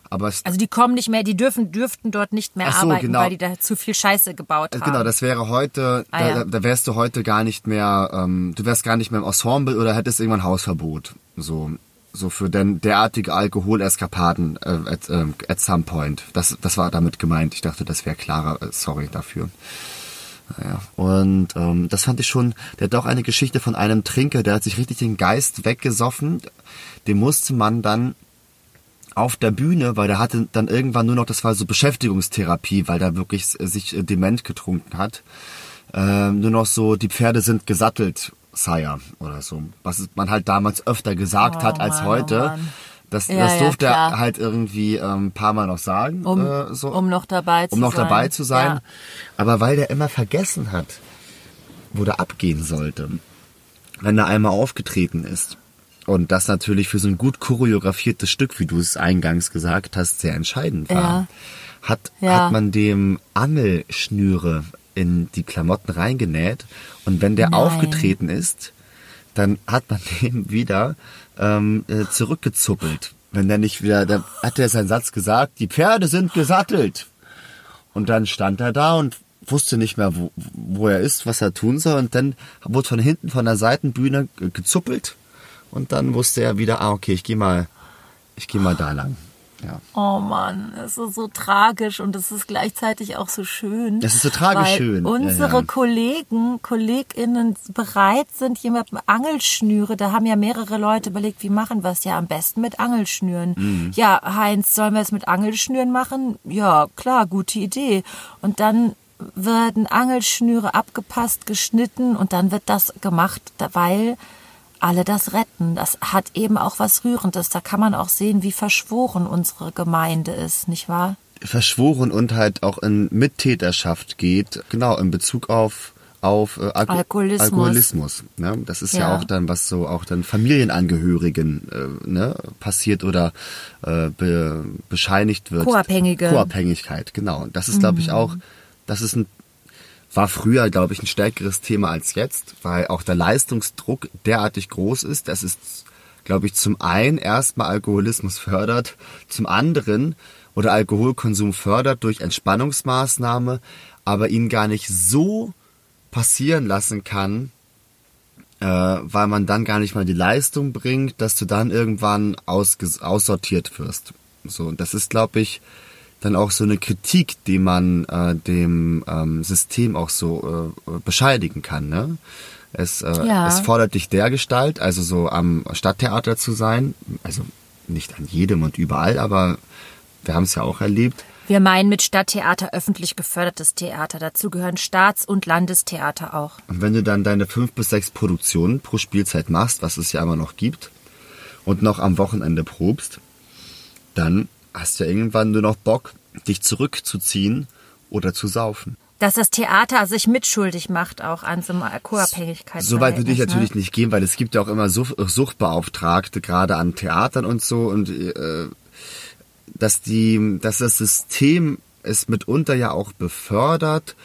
Aber Also die kommen nicht mehr, die dürfen dürften dort nicht mehr Ach so, arbeiten, genau. weil die da zu viel Scheiße gebaut haben. Genau, das wäre heute, Ah, da, ja. da wärst du heute gar nicht mehr, ähm, du wärst gar nicht mehr im Ensemble oder hättest irgendwann Hausverbot. So, so für denn derartige Alkoholeskapaden äh, at, ähm, at some point. Das, das war damit gemeint. Ich dachte, das wäre klarer. Äh, sorry dafür. Naja. Und ähm, das fand ich schon, der hat auch eine Geschichte von einem Trinker, der hat sich richtig den Geist weggesoffen. Den musste man dann auf der Bühne, weil der hatte dann irgendwann nur noch, das war so Beschäftigungstherapie, weil der wirklich äh, sich äh, dement getrunken hat. Ähm, nur noch so, die Pferde sind gesattelt, Sire, oder so. Was man halt damals öfter gesagt Oh hat als Mann, oh heute. Mann. Das, Ja, das ja, durfte klar. er halt irgendwie ähm, ein paar Mal noch sagen. Um, äh, so um noch dabei zu um noch sein. dabei zu sein. Ja. Aber weil der immer vergessen hat, wo der abgehen sollte, wenn er einmal aufgetreten ist. Und das natürlich für so ein gut choreografiertes Stück, wie du es eingangs gesagt hast, sehr entscheidend war. Ja. Hat, Ja. hat man dem Angelschnüre in die Klamotten reingenäht und wenn der Nein. aufgetreten ist, dann hat man *laughs* dem wieder ähm, äh, zurückgezuppelt. Wenn der nicht wieder, dann hat er seinen Satz gesagt, die Pferde sind gesattelt. Und dann stand er da und wusste nicht mehr, wo, wo er ist, was er tun soll. Und dann wurde von hinten von der Seitenbühne ge- gezuppelt. Und dann wusste er wieder, ah, okay, ich gehe mal, ich gehe mal da lang. Ja. Oh Mann, es ist so tragisch und es ist gleichzeitig auch so schön. Es ist so tragisch schön, ja, Unsere ja. Kollegen, KollegInnen bereit sind, hier mit dem Angelschnüre, da haben ja mehrere Leute überlegt, wie machen wir es ja am besten mit Angelschnüren. Mhm. Ja, Heinz, sollen wir es mit Angelschnüren machen? Ja, klar, gute Idee. Und dann werden Angelschnüre abgepasst, geschnitten und dann wird das gemacht, weil alle das retten. Das hat eben auch was Rührendes. Da kann man auch sehen, wie verschworen unsere Gemeinde ist, nicht wahr? Verschworen und halt auch in Mittäterschaft geht, genau, in Bezug auf auf äh, Alko Alkoholismus. Alkoholismus ne? Das ist ja. Ja. auch dann, was so auch dann Familienangehörigen äh, ne, passiert oder äh, be, bescheinigt wird. Co-Abhängige. Co-Abhängigkeit, genau. Und das ist, glaube ich, auch, das ist ein war früher, glaube ich, ein stärkeres Thema als jetzt, weil auch der Leistungsdruck derartig groß ist, dass es, glaube ich, zum einen erstmal Alkoholismus fördert, zum anderen oder Alkoholkonsum fördert durch Entspannungsmaßnahme, aber ihn gar nicht so passieren lassen kann, äh, weil man dann gar nicht mal die Leistung bringt, dass du dann irgendwann aussortiert wirst. So, und das ist, glaube ich, dann auch so eine Kritik, die man äh, dem ähm, System auch so äh, bescheidigen kann. Ne? Es, äh, Ja. es fordert dich der Gestalt, also so am Stadttheater zu sein, also nicht an jedem und überall, aber wir haben es ja auch erlebt. Wir meinen mit Stadttheater öffentlich gefördertes Theater. Dazu gehören Staats- und Landestheater auch. Und wenn du dann deine fünf bis sechs Produktionen pro Spielzeit machst, was es ja immer noch gibt, und noch am Wochenende probst, dann hast du ja irgendwann nur noch Bock, dich zurückzuziehen oder zu saufen. Dass das Theater sich mitschuldig macht auch an so einem Co-Abhängigkeitsverhältnis. So weit würde ich ne? natürlich nicht gehen, weil es gibt ja auch immer Such Suchtbeauftragte, gerade an Theatern und so, und äh, dass die, dass das System es mitunter ja auch befördert.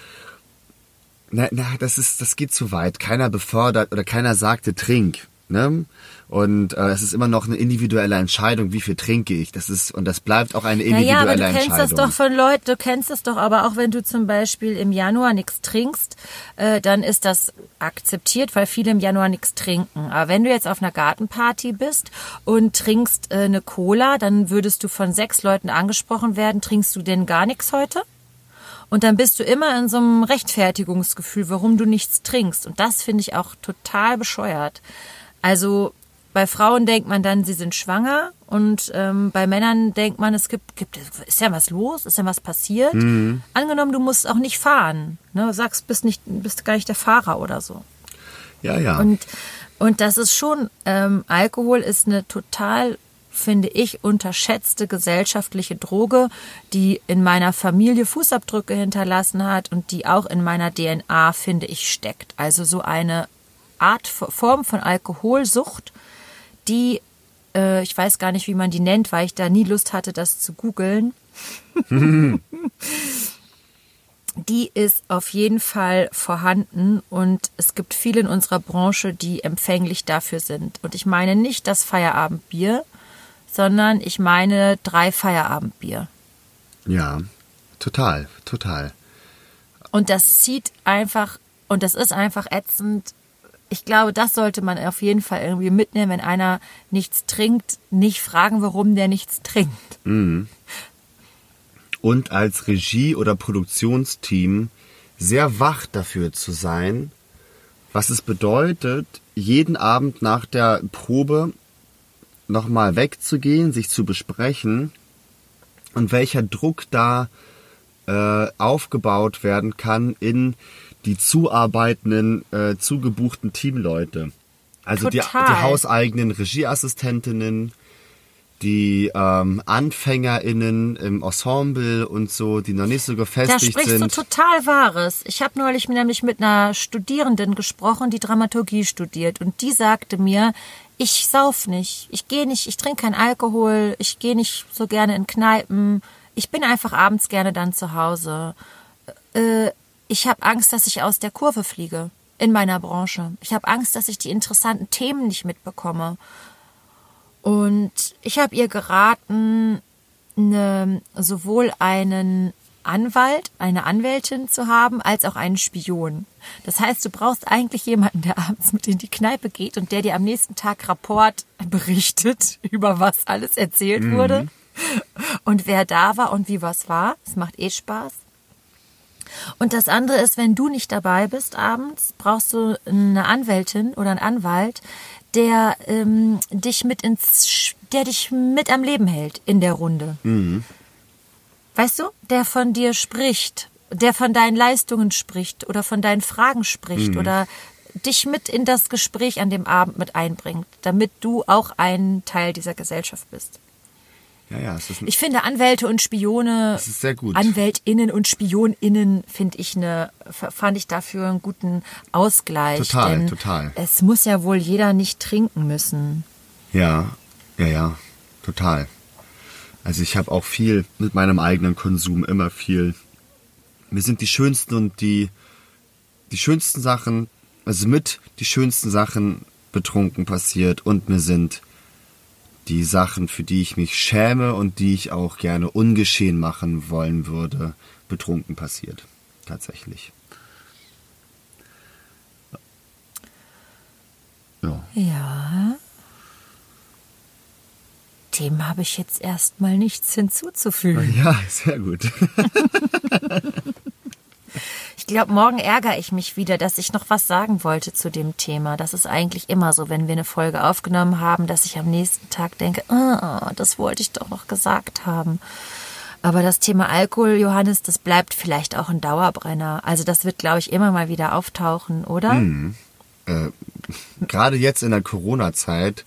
Na, na, das ist, das geht zu weit. Keiner befördert oder keiner sagte trink. Ne? Und äh, es ist immer noch eine individuelle Entscheidung, wie viel trinke ich. Das ist und das bleibt auch eine individuelle Naja, aber du kennst das doch von Leuten, du kennst das doch aber auch, wenn du zum Beispiel im Januar nichts trinkst, äh, dann ist das akzeptiert, weil viele im Januar nichts trinken. Aber wenn du jetzt auf einer Gartenparty bist und trinkst äh, eine Cola, dann würdest du von sechs Leuten angesprochen werden, trinkst du denn gar nichts heute? Und dann bist du immer in so einem Rechtfertigungsgefühl, warum du nichts trinkst. Und das finde ich auch total bescheuert. Also bei Frauen denkt man dann, sie sind schwanger und ähm, bei Männern denkt man, es gibt, gibt, ist ja was los, ist ja was passiert. Angenommen, du musst auch nicht fahren, ne, sagst, bist nicht, bist gar nicht der Fahrer oder so. ja, ja. Und und das ist schon, ähm, Alkohol ist eine total, finde ich, unterschätzte gesellschaftliche Droge, die in meiner Familie Fußabdrücke hinterlassen hat und die auch in meiner DNA, finde ich, steckt. Also so eine Art, Form von Alkoholsucht, die, äh, ich weiß gar nicht, wie man die nennt, weil ich da nie Lust hatte, das zu googeln. *laughs* die ist auf jeden Fall vorhanden und es gibt viele in unserer Branche, die empfänglich dafür sind. Und ich meine nicht das Feierabendbier, sondern ich meine drei Feierabendbier. ja, total, total. Und das zieht einfach, und das ist einfach ätzend. Ich glaube, das sollte man auf jeden Fall irgendwie mitnehmen, wenn einer nichts trinkt, nicht fragen, warum der nichts trinkt. und als Regie- oder Produktionsteam sehr wach dafür zu sein, was es bedeutet, jeden Abend nach der Probe nochmal wegzugehen, sich zu besprechen und welcher Druck da äh, aufgebaut werden kann in die zuarbeitenden, äh, zugebuchten Teamleute. Also die, Total. die hauseigenen Regieassistentinnen, die ähm, AnfängerInnen im Ensemble und so, die noch nicht so Da gefestigt sprichst sind. du total Wahres. Ich habe neulich nämlich mit einer Studierenden gesprochen, die Dramaturgie studiert. Und die sagte mir, ich sauf nicht, ich gehe nicht, ich trinke keinen Alkohol, ich gehe nicht so gerne in Kneipen, ich bin einfach abends gerne dann zu Hause. Äh, ich habe Angst, dass ich aus der Kurve fliege in meiner Branche. Ich habe Angst, dass ich die interessanten Themen nicht mitbekomme. Und ich habe ihr geraten, eine, sowohl einen Anwalt, eine Anwältin zu haben, als auch einen Spion. Das heißt, du brauchst eigentlich jemanden, der abends mit in die Kneipe geht und der dir am nächsten Tag Rapport berichtet *laughs* über was alles erzählt wurde und wer da war und wie was war. Es macht eh Spaß. Und das andere ist, wenn du nicht dabei bist abends, brauchst du eine Anwältin oder einen Anwalt, der ähm, dich mit ins, der dich mit am Leben hält in der Runde. Weißt du, der von dir spricht, der von deinen Leistungen spricht oder von deinen Fragen spricht oder dich mit in das Gespräch an dem Abend mit einbringt, damit du auch ein Teil dieser Gesellschaft bist. Ja, ja, es ist, Ich finde Anwälte und Spione, Das ist sehr gut. Anwältinnen und Spioninnen finde ich eine, fand ich dafür einen guten Ausgleich. Total, denn total. Es muss ja wohl jeder nicht trinken müssen. ja, ja, ja, total. Also ich habe auch viel mit meinem eigenen Konsum immer viel. Mir sind die schönsten und die die schönsten Sachen, also mit die schönsten Sachen betrunken passiert und mir sind die Sachen, für die ich mich schäme und die ich auch gerne ungeschehen machen wollen würde, betrunken passiert. Tatsächlich. Ja. Dem habe ich jetzt erstmal nichts hinzuzufügen. Ja, sehr gut. *laughs* Ich glaube, morgen ärgere ich mich wieder, dass ich noch was sagen wollte zu dem Thema. Das ist eigentlich immer so, wenn wir eine Folge aufgenommen haben, dass ich am nächsten Tag denke, ah, das wollte ich doch noch gesagt haben. Aber das Thema Alkohol, Johannes, das bleibt vielleicht auch ein Dauerbrenner. Also das wird, glaube ich, immer mal wieder auftauchen, oder? Mhm. Äh, Gerade jetzt in der Corona-Zeit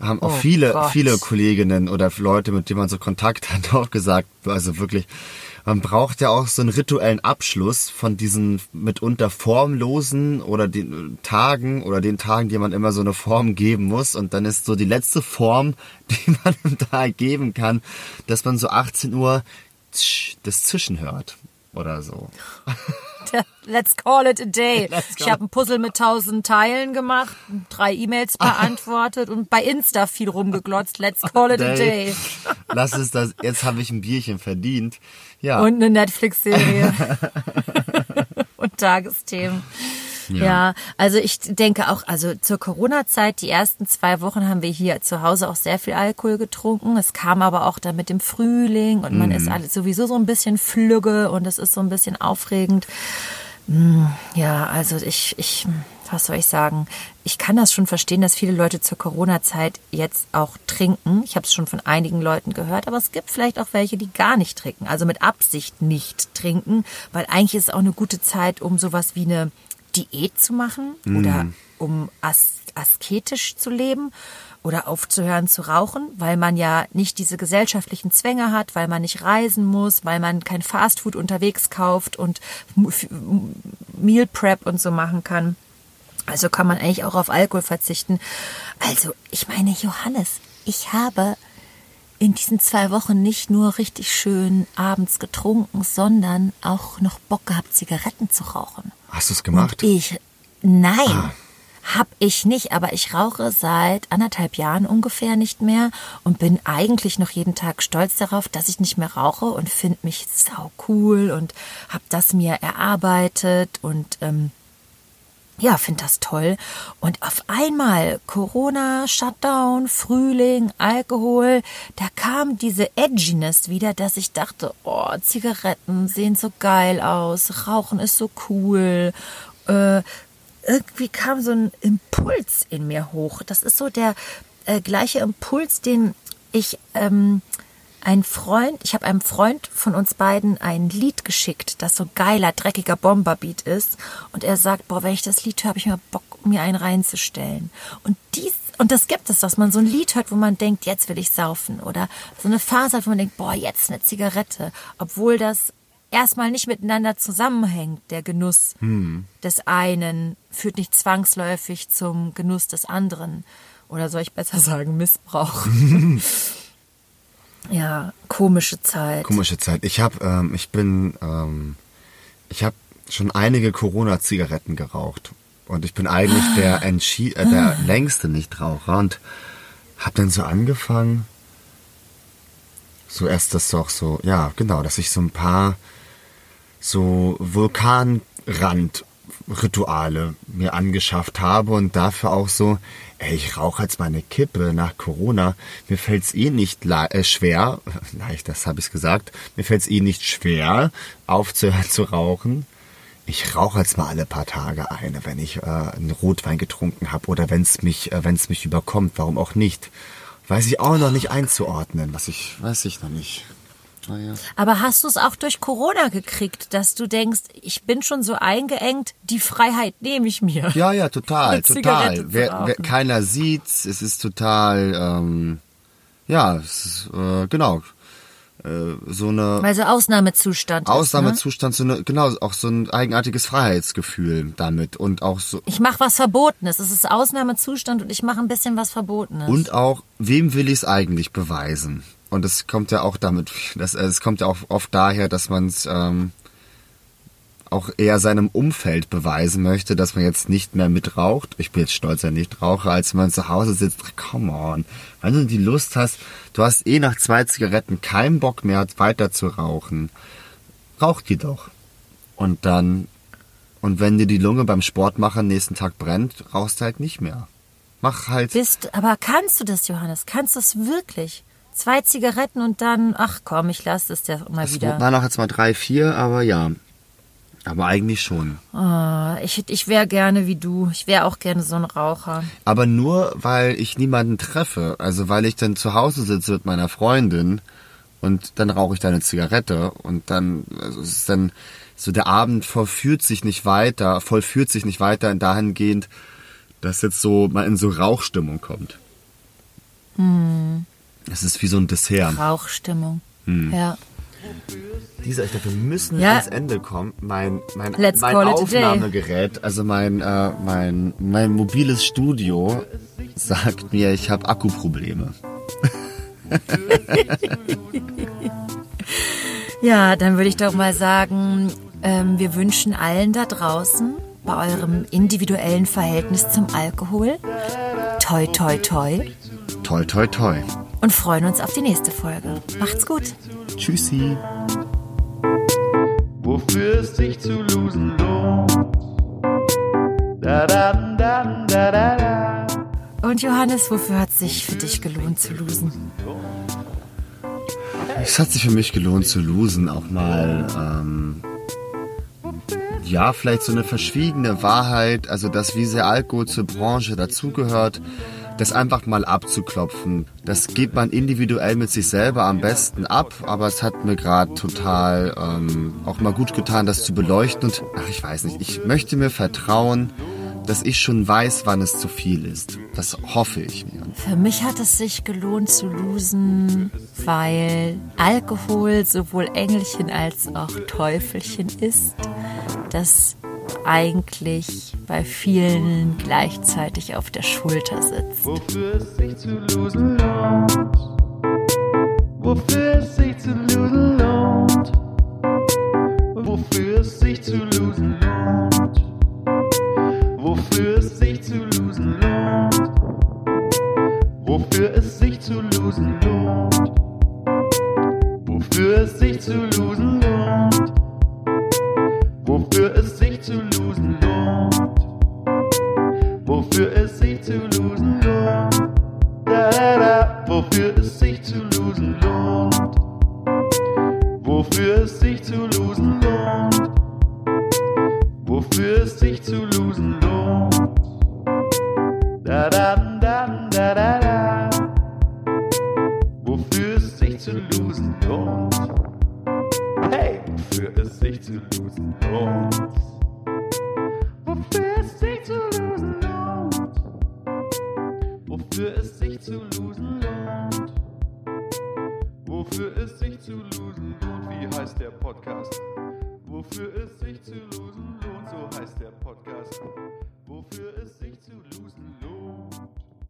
haben auch Oh viele, Gott. viele Kolleginnen oder Leute, mit denen man so Kontakt hat, *laughs* auch gesagt, also wirklich, man braucht ja auch so einen rituellen Abschluss von diesen mitunter formlosen oder den Tagen oder den Tagen, die man immer so eine Form geben muss. Und dann ist so die letzte Form, *laughs* die man Tag geben kann, dass man so 18 Uhr das Zischen hört oder so. *laughs* Let's call it a day. *laughs* Ich habe ein Puzzle mit tausend Teilen gemacht, drei E-Mails beantwortet und bei Insta viel rumgeglotzt. Let's call it a day. *laughs* Lass es das, jetzt habe ich ein Bierchen verdient. Ja. Und eine Netflix-Serie. und Tagesthemen. Ja. also ich denke auch, also zur Corona-Zeit, die ersten zwei Wochen haben wir hier zu Hause auch sehr viel Alkohol getrunken. Es kam aber auch dann mit dem Frühling und man ist alles sowieso so ein bisschen flügge und es ist so ein bisschen aufregend. Hm, Ja, also ich, ich, was soll ich sagen? Ich kann das schon verstehen, dass viele Leute zur Corona-Zeit jetzt auch trinken. Ich habe es schon von einigen Leuten gehört, aber es gibt vielleicht auch welche, die gar nicht trinken, also mit Absicht nicht trinken, weil eigentlich ist es auch eine gute Zeit, um sowas wie eine Diät zu machen oder um as asketisch zu leben oder aufzuhören zu rauchen, weil man ja nicht diese gesellschaftlichen Zwänge hat, weil man nicht reisen muss, weil man kein Fastfood unterwegs kauft und Meal Prep und so machen kann. Also kann man eigentlich auch auf Alkohol verzichten. Also, ich meine, Johannes, ich habe in diesen zwei Wochen nicht nur richtig schön abends getrunken, sondern auch noch Bock gehabt, Zigaretten zu rauchen. Hast du es gemacht? Ich, nein, hab ich nicht, aber ich rauche seit anderthalb Jahren ungefähr nicht mehr und bin eigentlich noch jeden Tag stolz darauf, dass ich nicht mehr rauche und finde mich sau cool und hab das mir erarbeitet und ähm, ja, finde das toll. Und auf einmal Corona, Shutdown, Frühling, Alkohol, da kam diese Edginess wieder, dass ich dachte, oh, Zigaretten sehen so geil aus, Rauchen ist so cool. Äh, irgendwie kam so ein Impuls in mir hoch. Das ist so der äh, gleiche Impuls, den ich ähm, ein Freund, ich habe einem Freund von uns beiden ein Lied geschickt, das so geiler, dreckiger Bomberbeat ist. Und er sagt, boah, wenn ich das Lied höre, habe ich mal Bock, mir einen reinzustellen. Und dies, und das gibt es, dass man so ein Lied hört, wo man denkt, jetzt will ich saufen. Oder so eine Phase hat, wo man denkt, boah, jetzt eine Zigarette. Obwohl das erstmal nicht miteinander zusammenhängt, der Genuss des einen führt nicht zwangsläufig zum Genuss des anderen. Oder soll ich besser *laughs* sagen, Missbrauch. *laughs* Ja, komische Zeit. Komische Zeit. Ich habe, ähm, ich bin, ähm, ich habe schon einige Corona-Zigaretten geraucht und ich bin eigentlich der *gasps* entschi äh, der längste Nichtraucher und habe dann so angefangen, so erst das doch so, ja genau, dass ich so ein paar so Vulkanrand-Rituale mir angeschafft habe und dafür auch so, ey, ich rauche jetzt mal eine Kippe nach Corona. Mir fällt's eh nicht äh, schwer, *laughs* leicht, das habe ich gesagt, mir fällt's eh nicht schwer, aufzuhören *laughs* zu rauchen. Ich rauche jetzt mal alle paar Tage eine, wenn ich äh, einen Rotwein getrunken habe oder wenn's mich, äh, wenn's mich überkommt, warum auch nicht. Weiß ich auch noch nicht einzuordnen, was ich, weiß ich noch nicht. Naja. Aber hast du es auch durch Corona gekriegt, dass du denkst, ich bin schon so eingeengt, die Freiheit nehme ich mir? Ja, ja, total, total. Wer, wer, keiner sieht's, es ist total, ähm, ja, es ist, äh, genau, äh, so eine Weil so Ausnahmezustand ist, ne? Ausnahmezustand, so eine, genau, auch so ein eigenartiges Freiheitsgefühl damit und auch so, Ich mache was Verbotenes. Es ist Ausnahmezustand und ich mache ein bisschen was Verbotenes. und auch, wem will ich es eigentlich beweisen? Und es kommt ja auch damit, das, es kommt ja auch oft daher, dass man es ähm, auch eher seinem Umfeld beweisen möchte, dass man jetzt nicht mehr mitraucht. Ich bin jetzt stolzer Nichtraucher, als wenn man zu Hause sitzt. Come on. Wenn du die Lust hast, du hast eh nach zwei Zigaretten keinen Bock mehr weiter zu rauchen. Rauch die doch. Und dann, und wenn dir die Lunge beim Sport machen nächsten Tag brennt, rauchst du halt nicht mehr. Mach halt. Bist, aber kannst du das, Johannes? Kannst du es wirklich? Zwei Zigaretten und dann, ach komm, ich lasse das ja mal Es wieder. waren auch jetzt mal drei, vier, aber ja. Aber eigentlich schon. Oh, ich ich wäre gerne wie du. Ich wäre auch gerne so ein Raucher. Aber nur, weil ich niemanden treffe. Also weil ich dann zu Hause sitze mit meiner Freundin und dann rauche ich da eine Zigarette und dann, also es ist dann so der Abend vollführt sich nicht weiter, vollführt sich nicht weiter in dahingehend, dass jetzt so mal in so Rauchstimmung kommt. Es ist wie so ein Dessert. Rauchstimmung. Hm. Ja. Dieser, ich glaube, wir müssen Ja. ans Ende kommen. Mein, mein, Let's mein. Aufnahmegerät, also mein, äh, mein, mein mobiles Studio, sagt mir, ich habe Akkuprobleme. *laughs* Ja, dann würde ich doch mal sagen, ähm, wir wünschen allen da draußen bei eurem individuellen Verhältnis zum Alkohol toi toi toi Toi, toi, toi. Und freuen uns auf die nächste Folge. Macht's gut. Tschüssi. wofür es sich zu losen. Und Johannes, wofür hat sich für dich gelohnt zu losen? Es hat sich für mich gelohnt zu losen, auch mal, ähm, ja, vielleicht so eine verschwiegene Wahrheit, also das, wie sehr Alkohol zur Branche dazugehört, das einfach mal abzuklopfen. Das geht man individuell mit sich selber am besten ab, aber es hat mir gerade total ähm, auch mal gut getan, das zu beleuchten und, ach, ich weiß nicht, ich möchte mir vertrauen, dass ich schon weiß, wann es zu viel ist. Das hoffe ich mir. Für mich hat es sich gelohnt zu losen, weil Alkohol sowohl Engelchen als auch Teufelchen ist, das eigentlich bei vielen gleichzeitig auf der Schulter sitzt. Wofür es sich zu losen lohnt. Wofür es sich zu losen lohnt. Wofür es sich zu losen